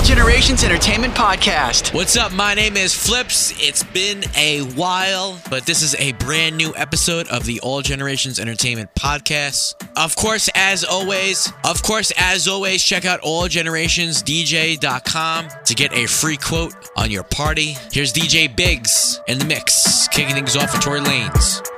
All Generations Entertainment Podcast. What's up? My name is Flipz. It's been a while, but this is a brand new episode of the All Generations Entertainment Podcast. Of course, as always, of course, as always, check out allgenerationsdj.com to get a free quote on your party. Here's DJ Bigz in the mix, kicking things off with Tory Lanez.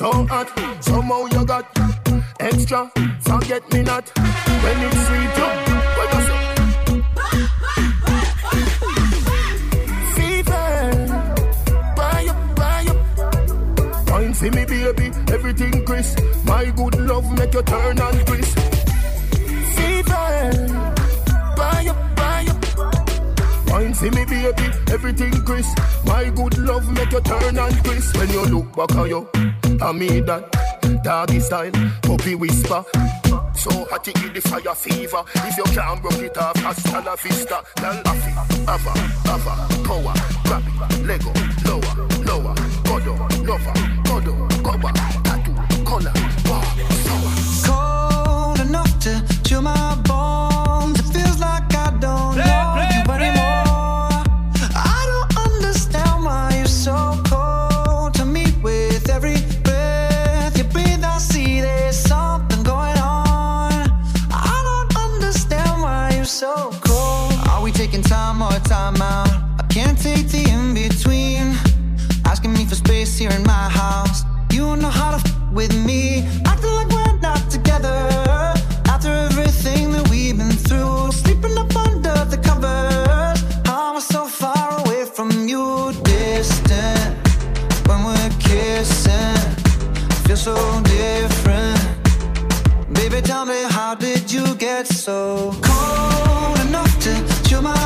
so hot. Somehow you got extra. Forget me not when it's sweet. You, when you say. See me, baby, everything crisp. My good love make you turn and crisp. Fever, buy up, buy up. Wine, see me, baby, everything crisp. My good love make you turn and crisp. When you look back at you. I mean that doggy style, puppy whisper. So hot it the fire fever. If you can't broke it off, hasta la vista. Tell Afi, Ava, Ava, Power, Grab it, Lego, Lower, Lower, Godo, Nova, Godo, Goba, Tattoo, Color, Bar, Sour. Cold enough to chill my here in my house. You don't know how to f with me. Acting like we're not together. After everything that we've been through, sleeping up under the covers. How am I so far away from you? Distant when we're kissing. Feel so different. Baby, tell me, how did you get so cold enough to chill my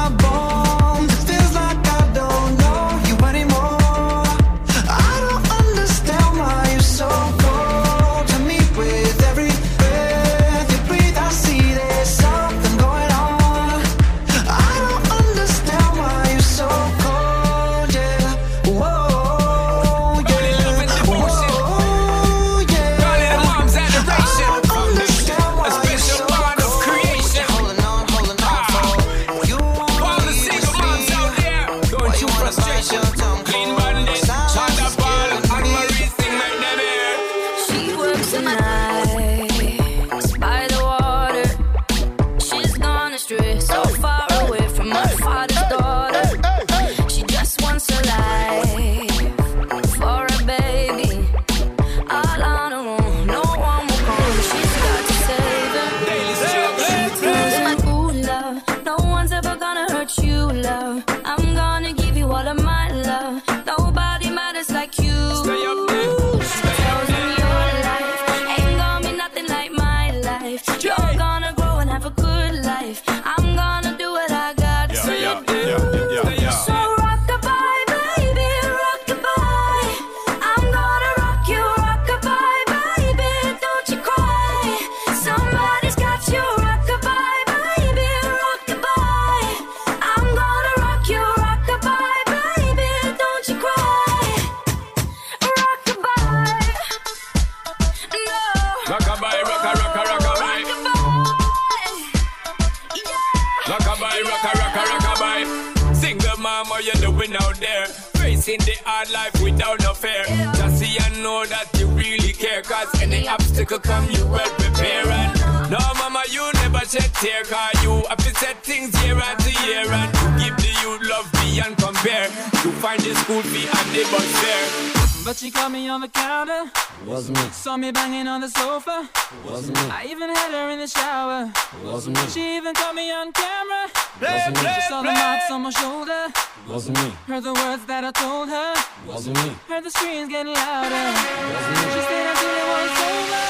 Cause any obstacle come, you well prepare. And no, mama, you never shed tear. Cause you have to set things year after year. And you give the youth love beyond compare. To find the school fee and the bus fare. But she caught me on the counter. Wasn't me. Saw me banging on the sofa. Wasn't me. I even had her in the shower. Wasn't me. She even caught me on camera. Wasn't me. She saw the marks on my shoulder. Wasn't me. Heard the words that I told her. Wasn't me. Heard the screams getting louder. Wasn't me. She stayed until it was over.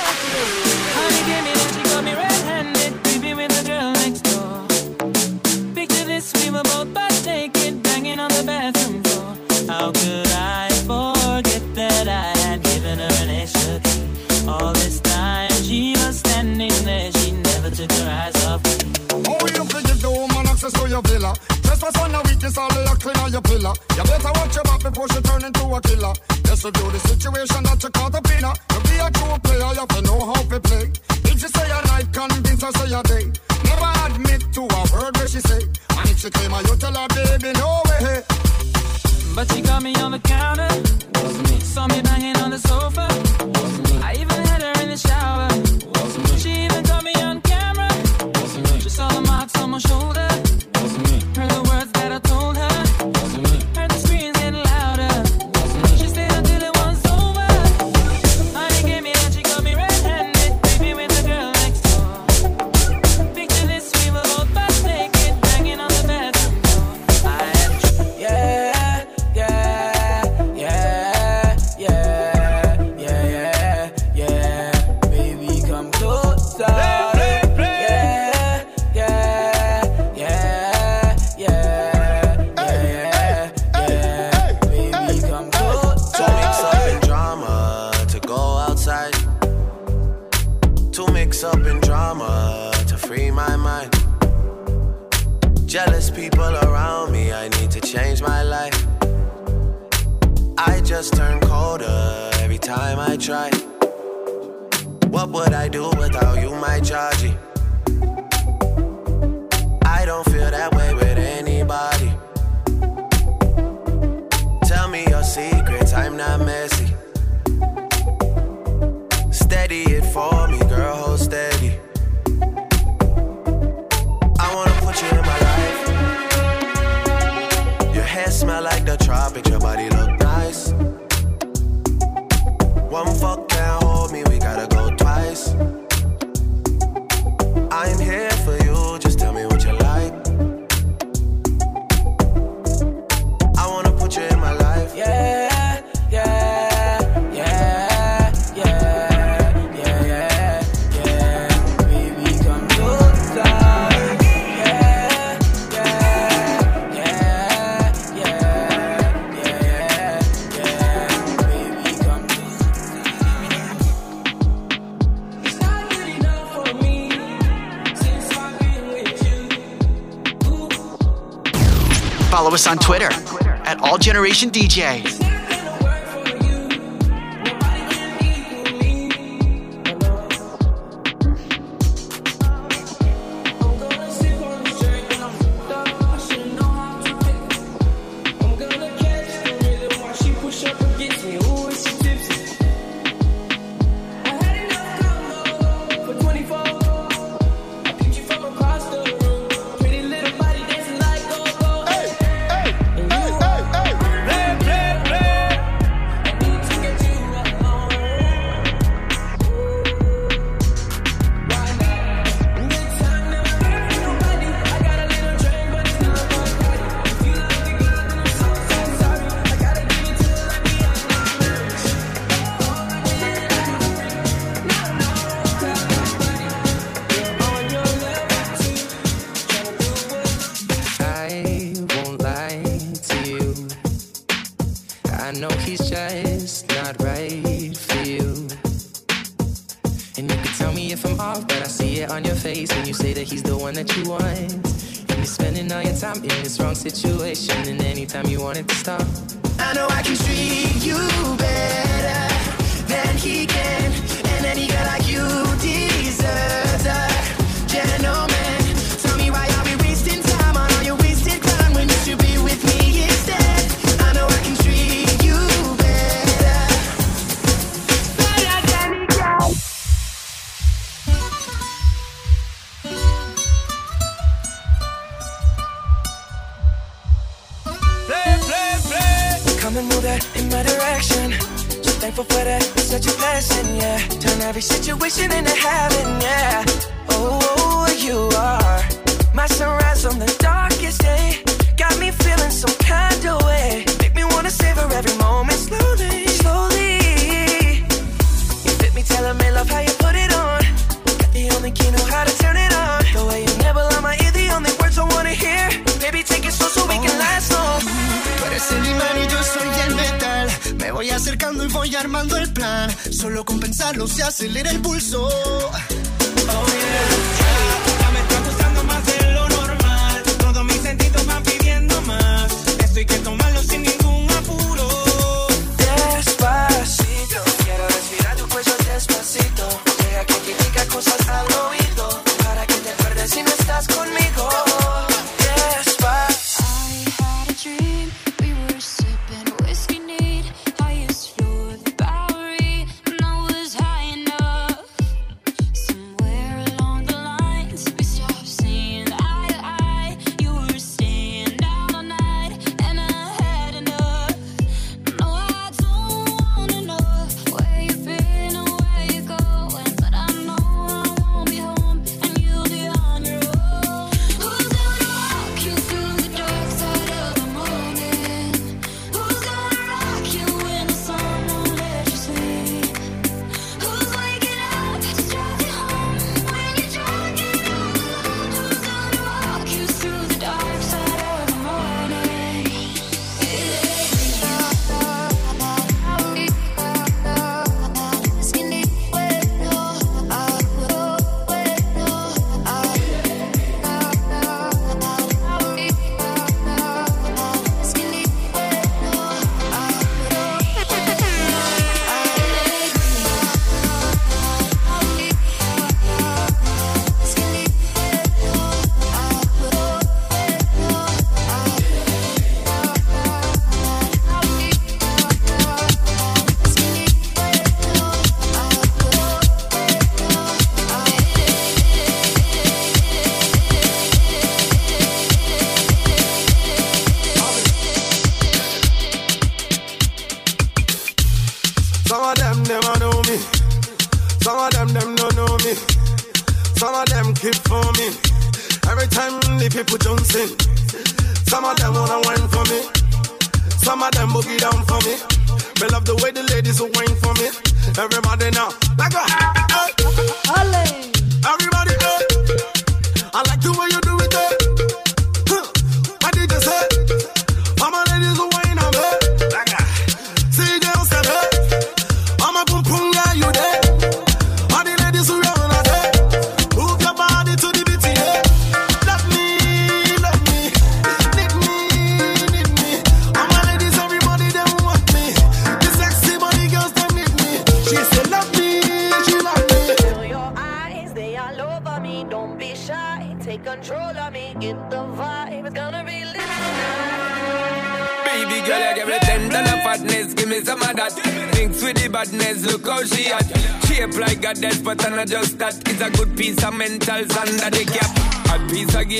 Honey gave me that she got me red-handed, creepy with the girl next door. Picture this, we were both butt naked, banging on the bathroom floor. How could I forget that I had given her an extra key? All this time she was standing there, she never took her eyes off me. Oh, you can give the woman access to your villa. Trespass on the weakness, all the clean on your pillar. You better watch your back before she turn into a killer. Just review the situation that you caught up in her. To be a true player, you have to know how to play. If she say a night, convince her say a day. Never admit to a word where she say. And if she claim her, you tell her, baby, no way. But she got me on the counter. Saw me banging on the sofa. I even had her in the shower. She even caught me on camera. She saw the marks on my shoulder. Generation DJ.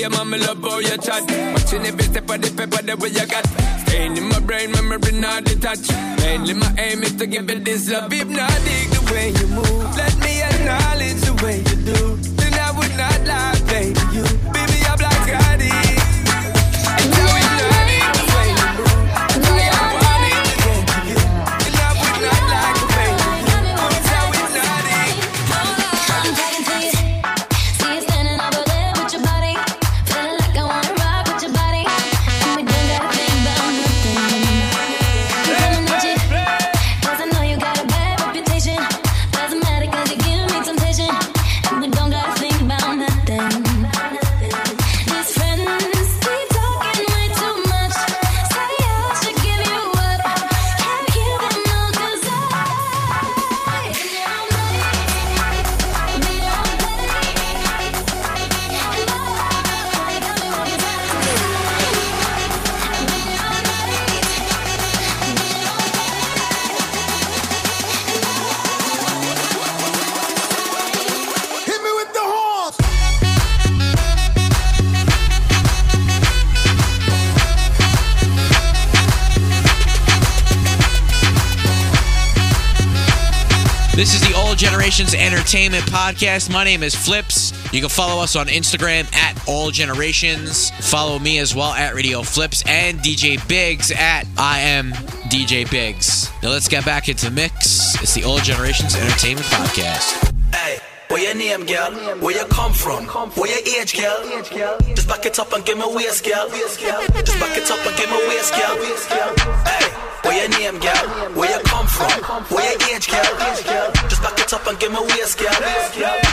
your mama love boy you chat. Watching every step of the paper that way you got. Staying in my brain, memory not detached. Mainly my aim is to give you this love. If not, dig the way you move. Let me acknowledge the way you do. Then I would not lie, baby. You Generations Entertainment Podcast. My name is Flipz. You can follow us on Instagram at All Generations. Follow me as well at Radio Flipz and DJ Bigz at I am DJ Bigz. Now let's get back into the mix. It's the All Generations Entertainment Podcast. Hey, where your name, girl? Where you come from? Where your age, girl? Just back it up and give me waist, girl. Just back it up and give me waist, girl. Hey, where your name, girl? Where you come from? Where your age, girl? Just back it up and give me waist, girl.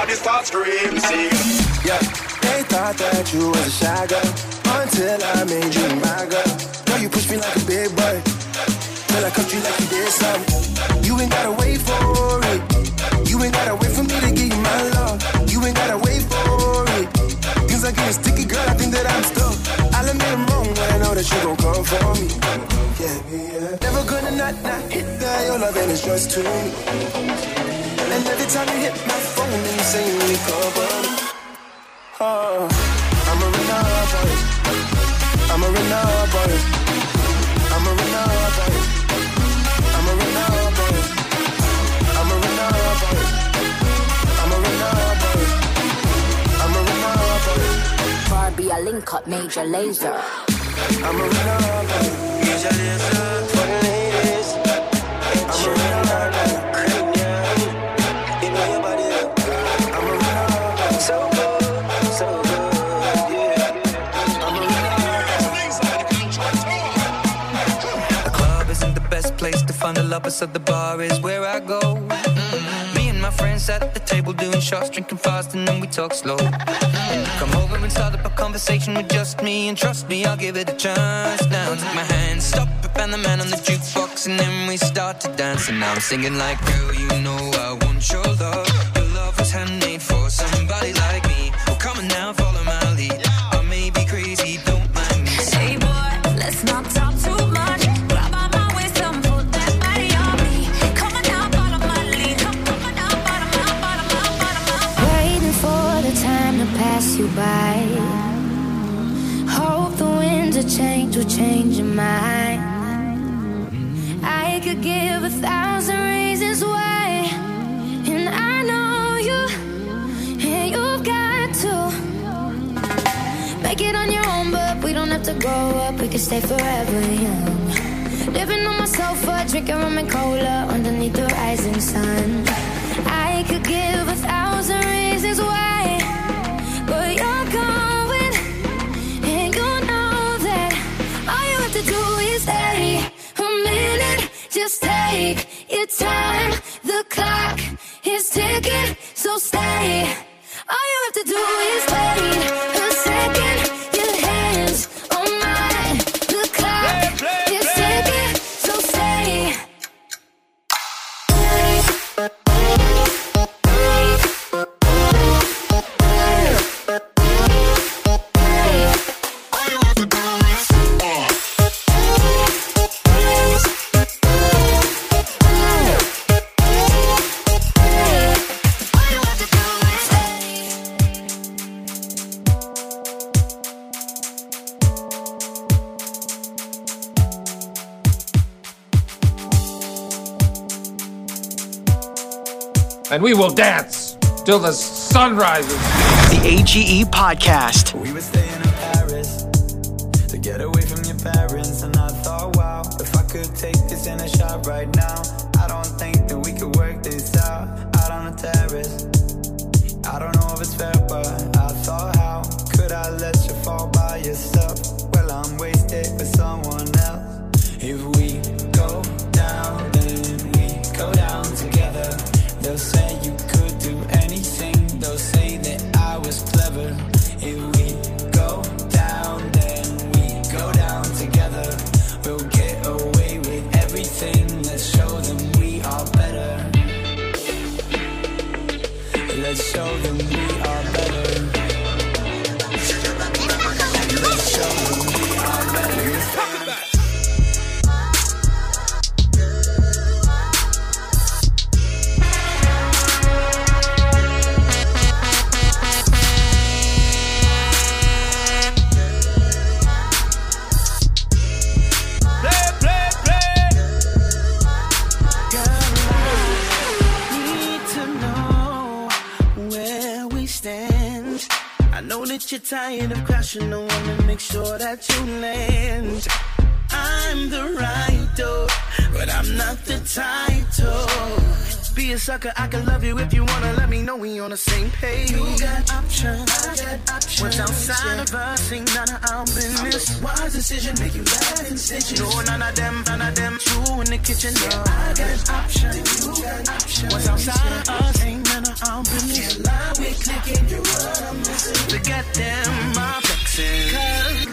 Everybody start screaming. Yeah, they thought that you was a shy girl until I made you my girl. Girl, you push me like a big boy. Till I cut you like you did something. You ain't gotta wait for it. You ain't gotta wait for me to give you my love. You ain't gotta wait for it. Things are getting sticky, girl. I think that I'm stuck. I'll admit I'm wrong, but I know that you gon' come for me. Yeah, yeah. Never gonna not not hit that. Your love and it's just too. And every time you hit my phone, then you say you need company. Oh, I'm a renegade boy. I'm a renegade boy. I'm a renegade boy. I'm a renegade boy. I'm a renegade boy. I'm a renegade boy. I'm a renegade boy. Barbie, a link up Major Lazer. I'm a renegade boy. Major Lazer for the ladies. I'm a renegade lovers, so the bar is where I go. Mm. Me and my friends sat at the table doing shots, drinking fast, and then we talk slow. You come over and start up a conversation with just me, and trust me, I'll give it a chance. Now take my hand, stop it, and the man on the jukebox, and then we start to dance. And now I'm singing like, girl, you know I want your love. Your love was handmade for somebody like drinking rum and cola dance till the sun rises. The AGE Podcast. We were staying in Paris to get away from your parents, and I thought, wow, if I could take this in a shot right now, I don't think I wanna make sure that you land. I'm the right door, but I'm not the title. Be a sucker, I can love you if you wanna. Let me know we on the same page. You got options. I got options. What's outside of us ain't none of our business. Wise decision make you laugh and stitches. No, none of them, none of them. True in the kitchen. No. I got options. You got options. What's outside of us ain't none of our business. Can't lie, we clicking. You're what I'm missing. Forget them, my flexing. Cause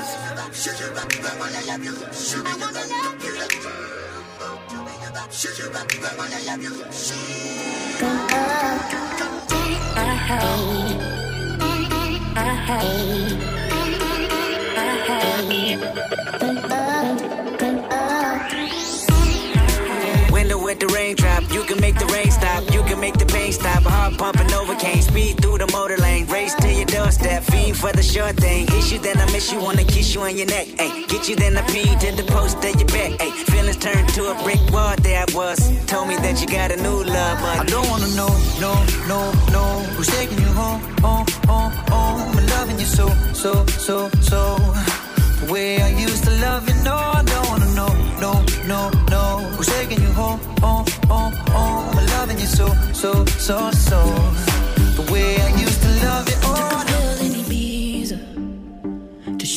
for the sure thing. Issue, then I miss you, wanna kiss you on your neck. Ay, get you, then I pee to the post of your back. Ay, feelings turned to a brick wall, there I was. Told me that you got a new love, but I don't wanna know, no, no, no. Who's taking you home, home, home, home? I'm loving you so, so, so, so. The way I used to love you, no, I don't wanna know, no, no, no. Who's taking you home, home, home, home? I'm loving you so, so, so, so. The way I used to love you, oh,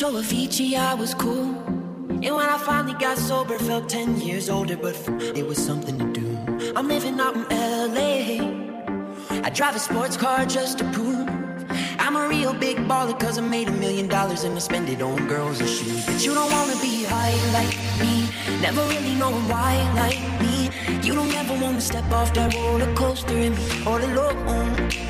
Show Avicii I was cool. And when I finally got sober, felt 10 years older, but it was something to do. I'm living out in LA. I drive a sports car just to prove I'm a real big baller cause I made a million dollars and I spend it on girls and shoes. But you don't wanna be high like me, never really knowing why like me. You don't ever wanna step off that roller coaster and be all alone.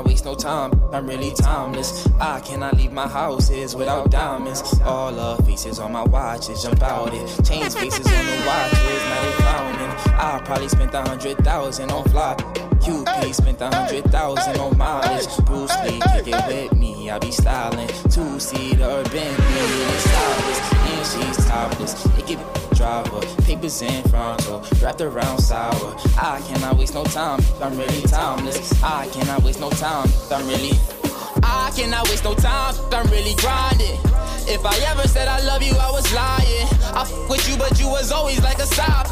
I waste no time. I'm really timeless. I cannot leave my houses without diamonds. All the faces on my watches jump out it. Chains faces on the watches, now they frowning. I probably spent a hundred thousand on fly. QP spent a hundred thousand on mileage. Bruce Lee kick it with me, I be styling. Two seater Bentley, stylish, and she's topless. It give driver, papers in front frontal, wrapped around sour. I cannot waste no time, I'm really timeless. I cannot waste no time, I'm really. I cannot waste no time, I'm really grinding. If I ever said I love you, I was lying. I f with you, but you was always like a side.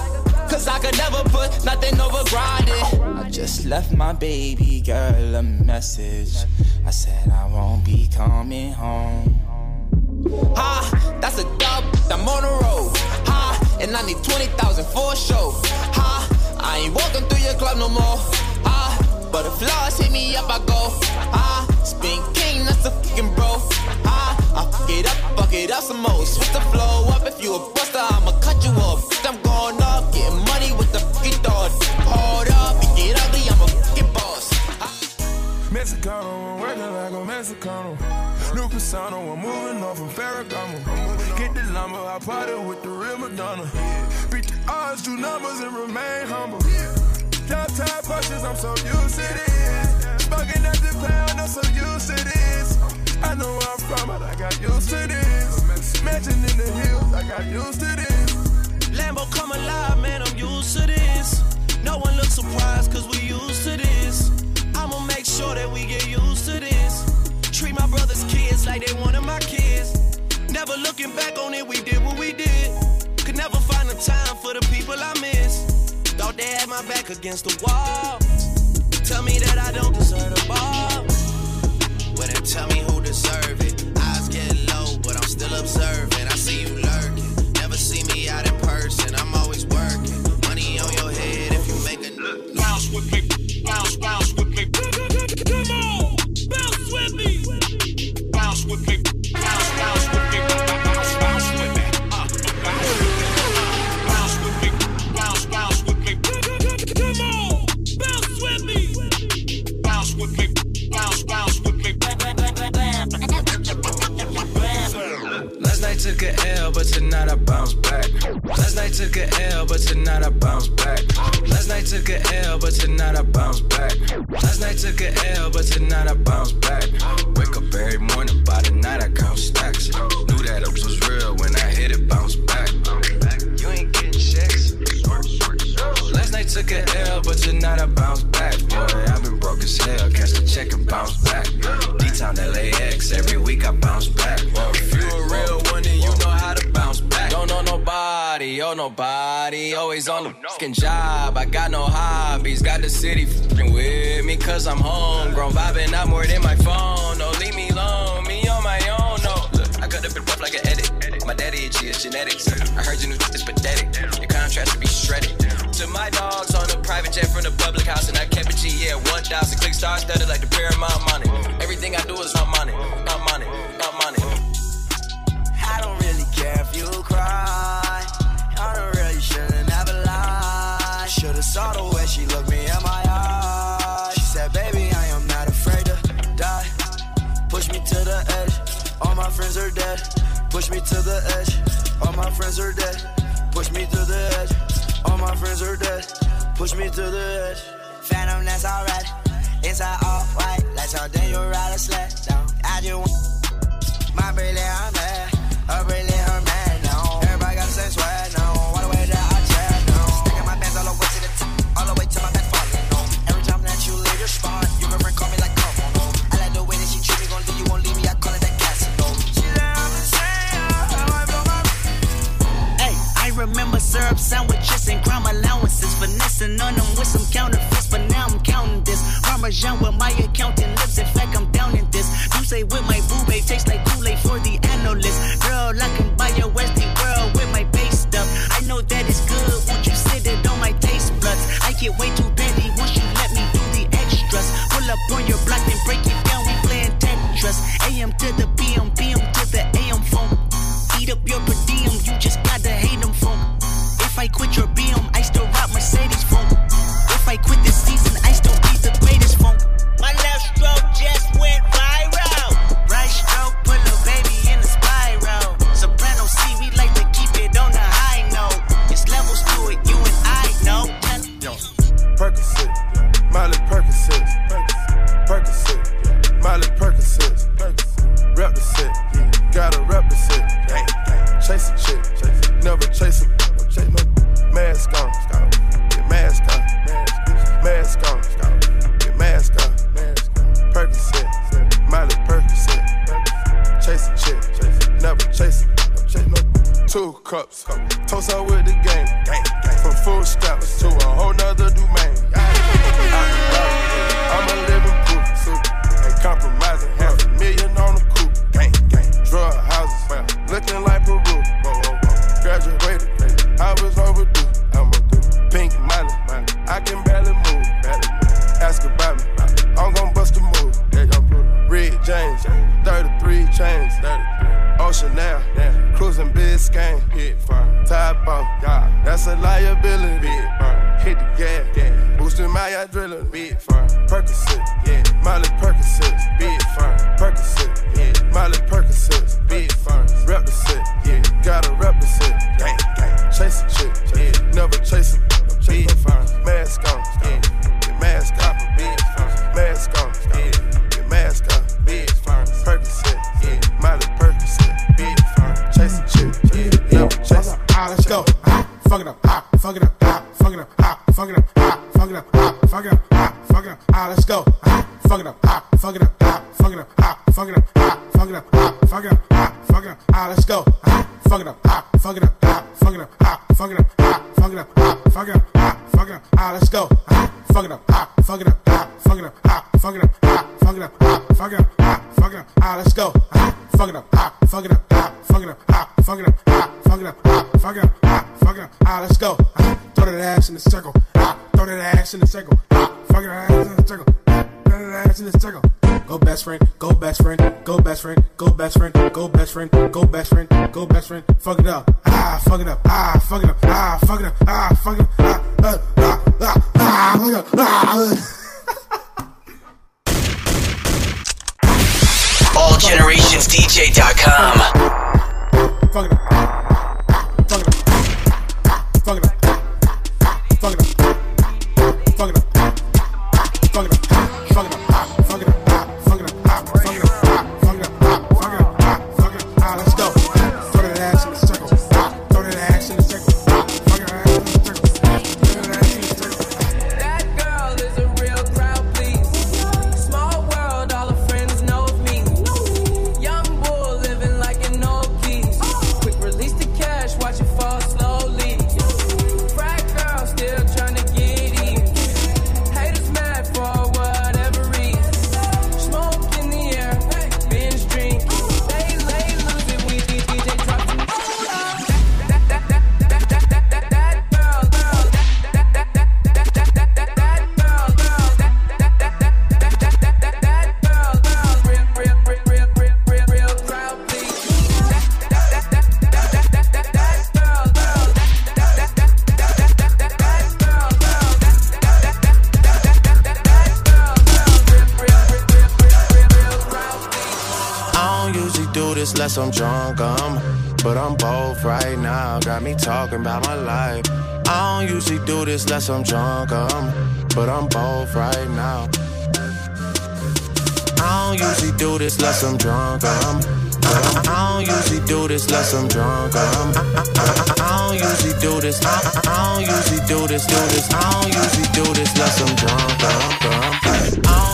Cause I could never put nothing over grinding. I just left my baby girl a message. I said I won't be coming home. Ha, that's a dub, I'm on the road. Ha, and I need 20,000 for a show. Ha, I ain't walking through your club no more. Ha, but if flaws hit me up, I go. Ha, spin king, that's a fucking bro. Ha, I fuck it up, fuck it up some more. Switch the flow up, if you a buster, I'ma cut you up. I'm going up, getting money with the fucking thought. Hold up, you get ugly, I'm a fucking boss. Mexicano, I'm working like a Mexicano. New persona, I'm moving off from Ferragamo. Get the lumber, I party with the real Madonna. Beat the odds, do numbers, and remain humble. Downtown punches, I'm so used to this. Smoking at the pound, I'm so used to this. I know where I'm from, but I got used to this. Mansion in the hills, I got used to this. Lambo come alive, man, I'm used to this. No one looks surprised, my back against the wall. Tell me that I don't deserve the ball. Took a L, but tonight I bounce back. Last night took a L, but tonight I bounce back. Wake up every morning, by the night I count stacks. Knew that it was real when I hit it, bounce back. You ain't getting checks. Last night took a L, but tonight I bounce back. Boy, I've been broke as hell, catch the check and bounce back. D-Town LAX, every nobody, oh nobody, always on the fucking job. I got no hobbies, got the city fucking with me, cause I'm homegrown. Vibing out more than my phone, no, leave me alone, me on my own, no. Look, I could have been rough like an edit. My daddy itchy, it's genetics. I heard your new is pathetic. Your contrast to be shredded. To my dogs on a private jet from the public house, and I kept it G, yeah, 1,000 click stars studded like the Paramount money. Everything I do is on my the edge. All my friends are dead. Push me to the edge. All my friends are dead. Push me to the edge. Phantom, that's alright. Inside all white, like something you ride a sled down. I just want my brilliant, I'm. A brilliant, flexing on them with some counterfeits, but now I'm counting this. Parmesan with my accountant fuck it up, hop, fuck it up, hop, fuck it up, ah, let's go, hop, fuck it up, hop, fuck it up, hop, fuck it up, hop, fuck it up, hop, fuck it up, hop, fuck it up, hop, fuck it up, ah, let's go, hop, throw that ass in the circle, hop, throw that ass in the circle, hop, fuck it ass in the circle, throw that ass in the circle. Go best friend, go best friend, go best friend, go best friend, go best friend, go best friend, go best friend, fuck it up, ah, fuck it up, ah, fuck it up, ah, fuck it up, ah, fuck it up, ah, ah, ah, ah, ah, ah, ah, ah, ah, ah, ah, ah, GenerationSDJ.com. do this less I'm drunk, I'm but I'm both right now. Got me talking about my life. I don't usually do this less I'm drunk, I'm but I'm both right now. I don't usually do this less I'm drunk, um, I'm I don't usually do this less I'm drunk. I'm, I, I don't usually do this. I, I don't usually do this. Do this. I don't usually do this less I'm drunk. Um, um, I don't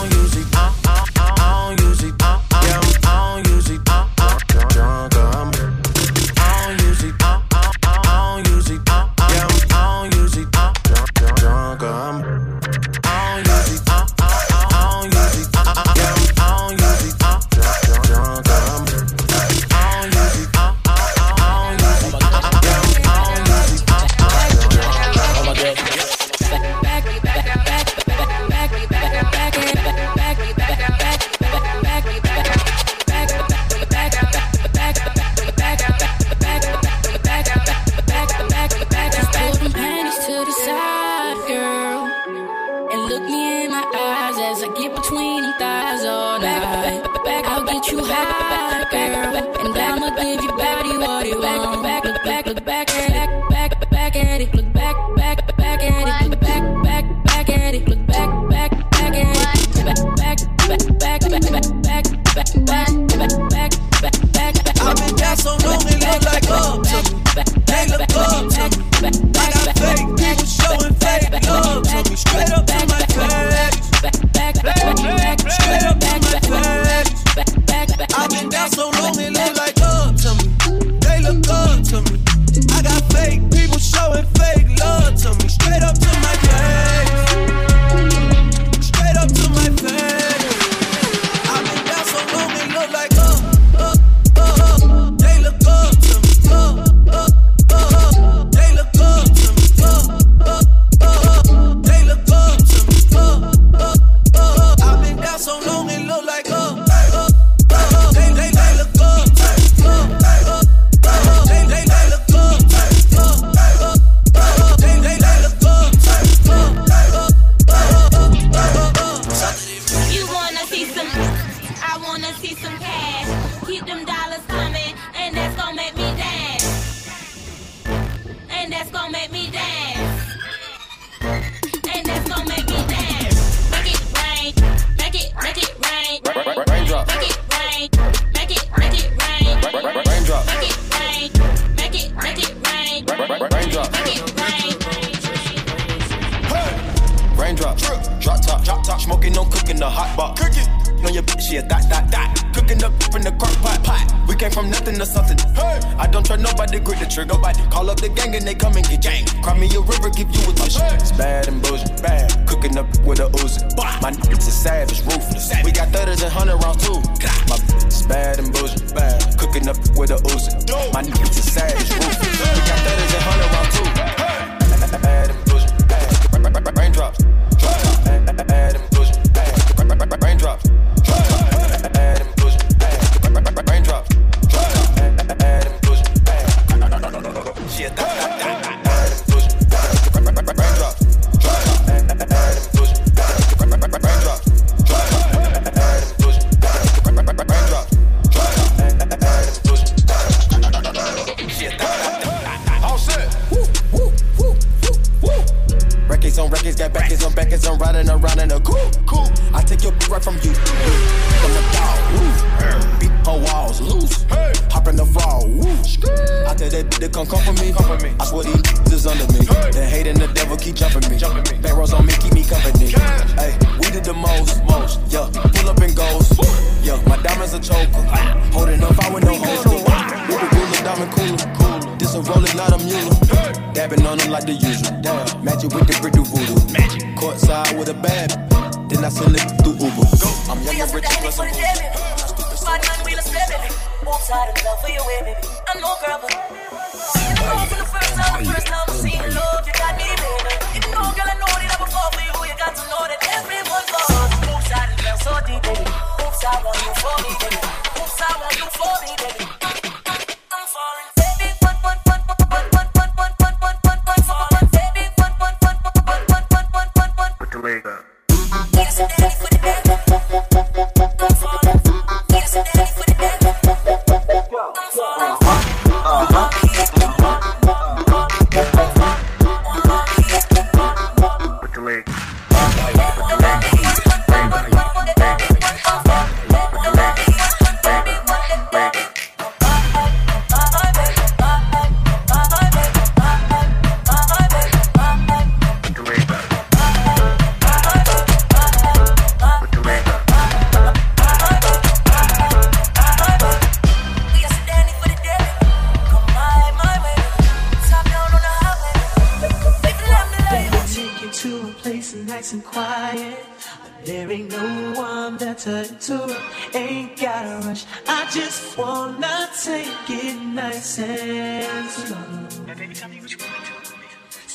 I've been down so long it look like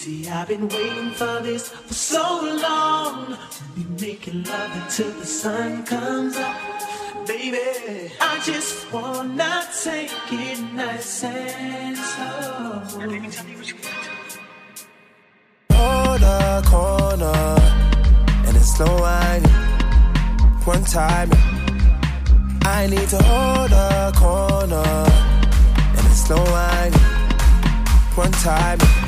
See, I've been waiting for this for so long. We'll Be making love until the sun comes up, baby. I just wanna take it nice and slow. Baby, tell. Corner, and it's slow winding, One time, I need to hold a corner, and it's slow winding, One time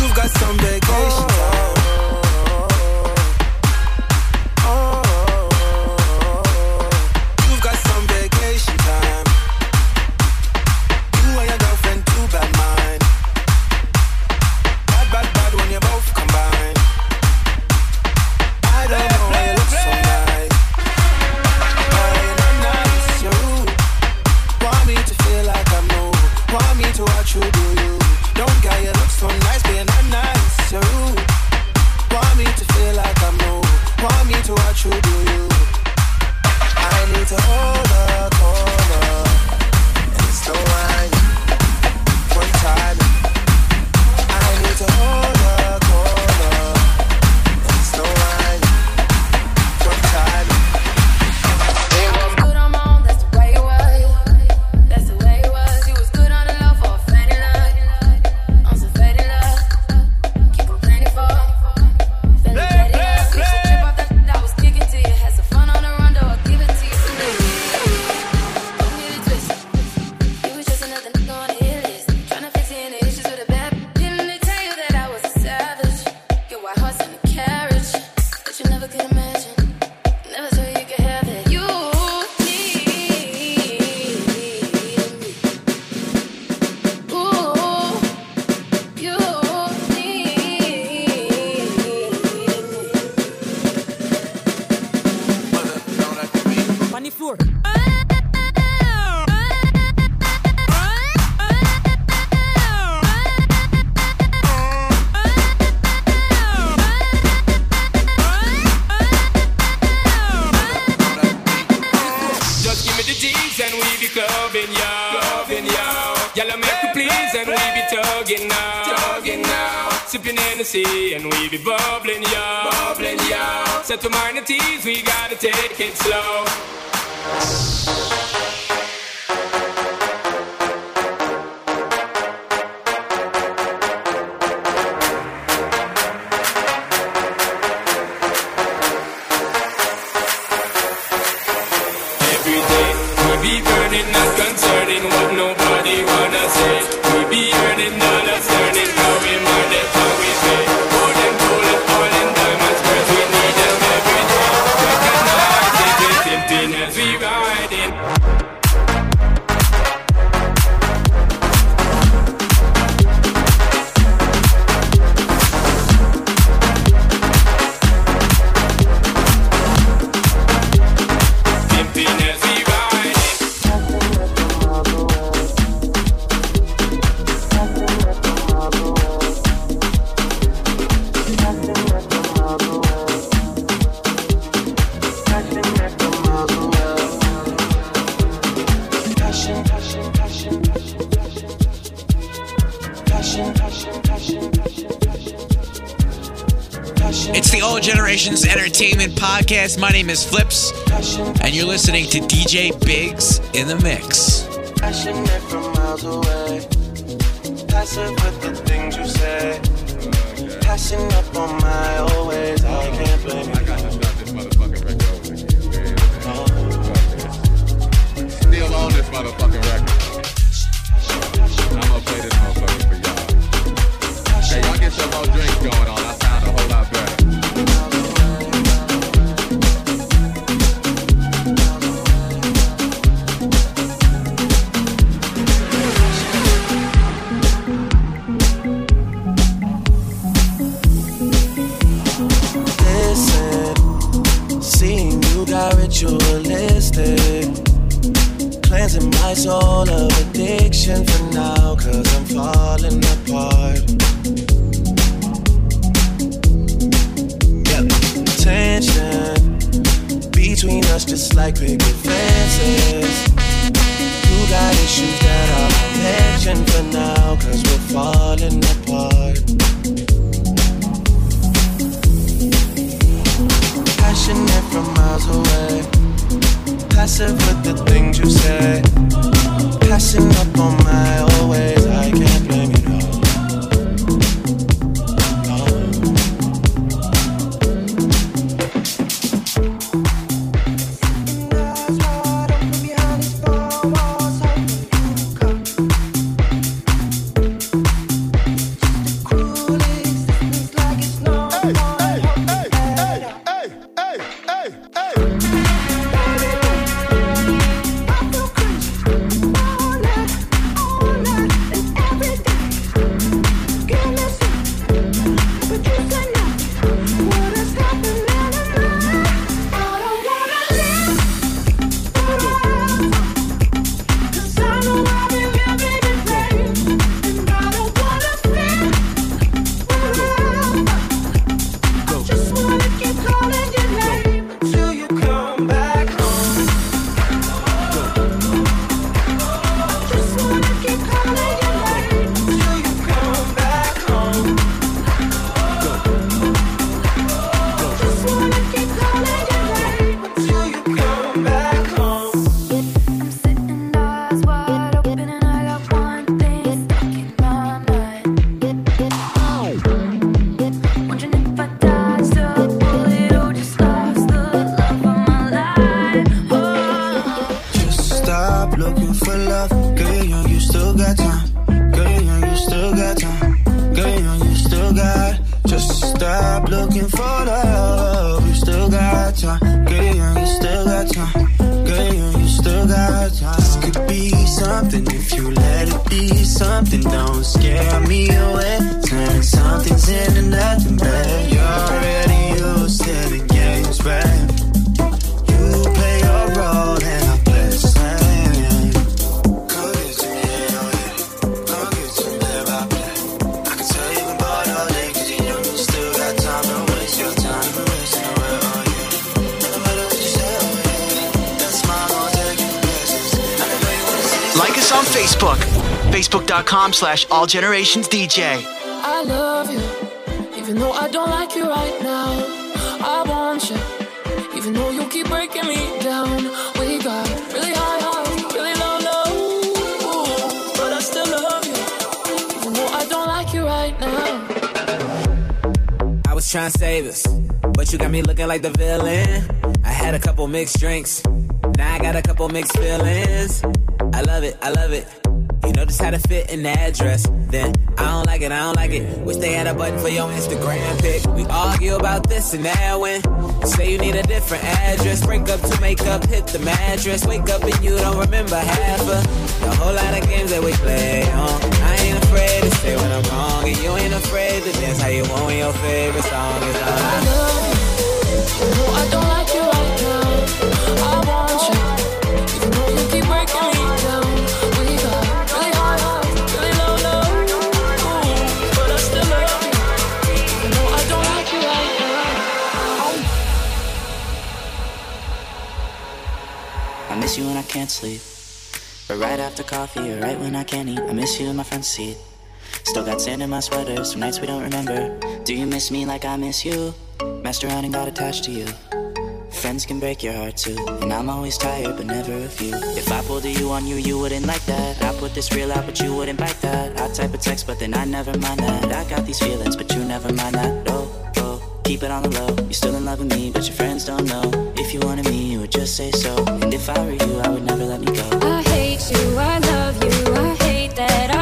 you've got some vacation. entertainment podcast. My name is Flipz, and you're listening to DJ Bigz in the mix. Passionate from miles away. Passive with the things you say. Passing up on my always. I can't blame you. Still on this. like baby Facebook.com slash All Generations DJ. I love you, even though I don't like you right now. I want you, even though you keep breaking me down. We got really high highs, really low lows, but I still love you, I don't like you right now. I was trying to save us, but you got me looking like the villain. I had a couple mixed drinks, now I got a couple mixed feelings. I love it, I love it. Just how to fit in the address. Then I don't like it, I don't like it. Wish they had a button for your Instagram pic. We argue about this and that when say you need a different address. Break up to make up, hit the mattress. Wake up and you don't remember half of the whole lot of games that we play on. I ain't afraid to say when I'm wrong, and you ain't afraid to dance how you want when your favorite song is on. I I don't like can't sleep. But right after coffee, or right when I can't eat. I miss you in my front seat. Still got sand in my sweaters from nights we don't remember. Do you miss me like I miss you? Messed around and got attached to you. Friends can break your heart too. And I'm always tired, but never of you. If I pulled a you on you, you wouldn't like that. I put this real out, but you wouldn't bite that. I type a text, but then I never mind that. I got these feelings, but you never mind that. Oh, keep it on the low. You're still in love with me, but your friends don't know. If you wanted me, you would just say so. And if I were you, I would never let me go. I hate you, I love you, I hate that I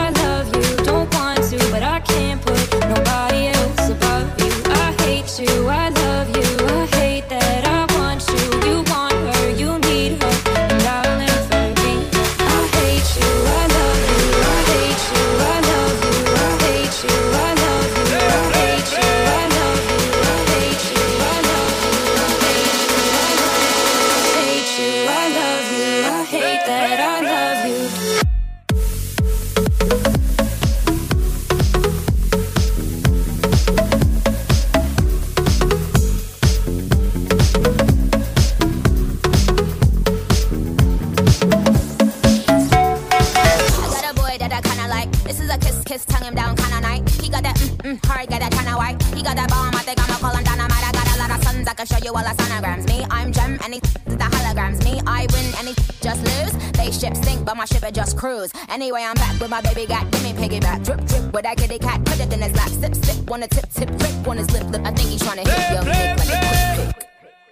He got that bomb, I think I'ma call him dynamite. I got a lot of sons, I can show you all the sonograms. Me, I'm gem, and he the holograms. Me, I win, any just lose. They ship sink, but my ship it just cruise. Anyway, I'm back with my baby got give me piggyback. Drip, drip, with that kitty cat, put it in his lap. Sip, sip, wanna tip, tip, flip on his lip. I think he's trying to hit your dick like a quick pick.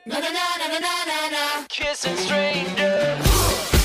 Na na na na na na na na. Kissing strangers.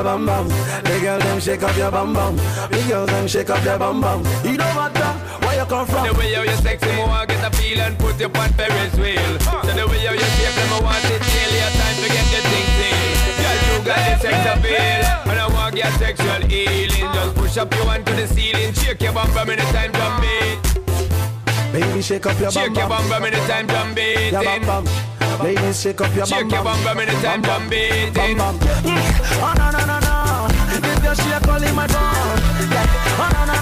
Your bum bum. The girls them shake up your bum bum. The girls them shake up their bum bum. It don't matter where you come from. The way how you sexy, me want get a feel and put you on Ferris wheel. So the way how you shape them, I want it till your time to get the thing seen. Girl, you got the sex appeal, and I want get sexual healing. Just push up your hand to the ceiling, shake your bum bum anytime drum beat. Baby, shake up your Shake bum your bum. bum bum anytime drum beating. Your bum bum. Ladies, shake up your bum Shake your bum. bum bum anytime drum beating. Bum bum. Mm. Oh no no no no. This girl she a calling my phone. Oh no no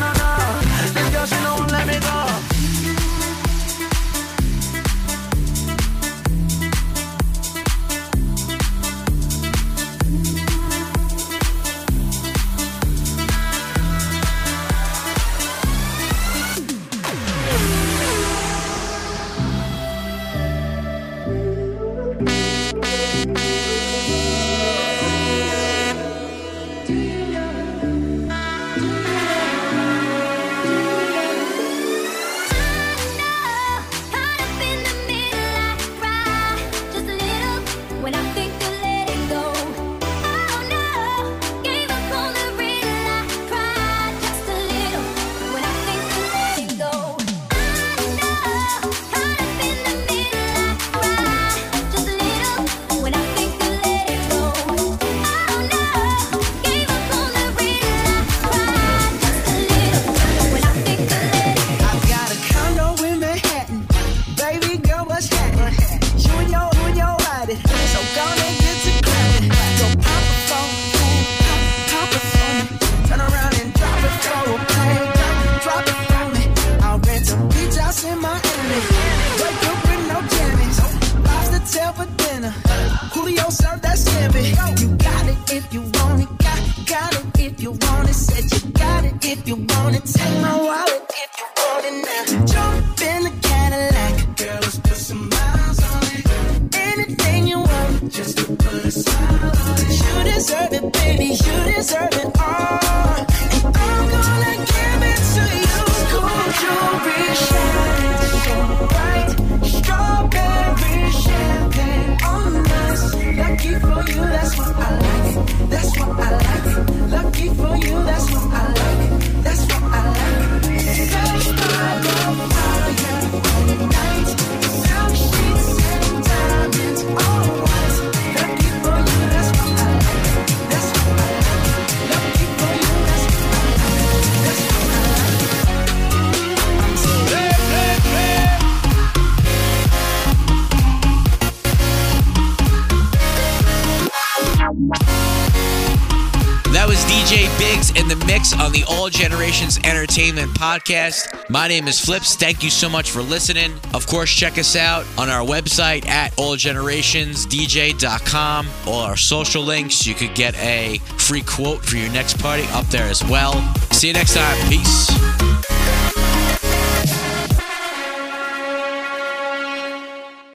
podcast. My name is Flipz. Thank you so much for listening. Of course, check us out on our website at allgenerationsdj.com. All our social links. You could get a free quote for your next party up there as well. See you next time. Peace.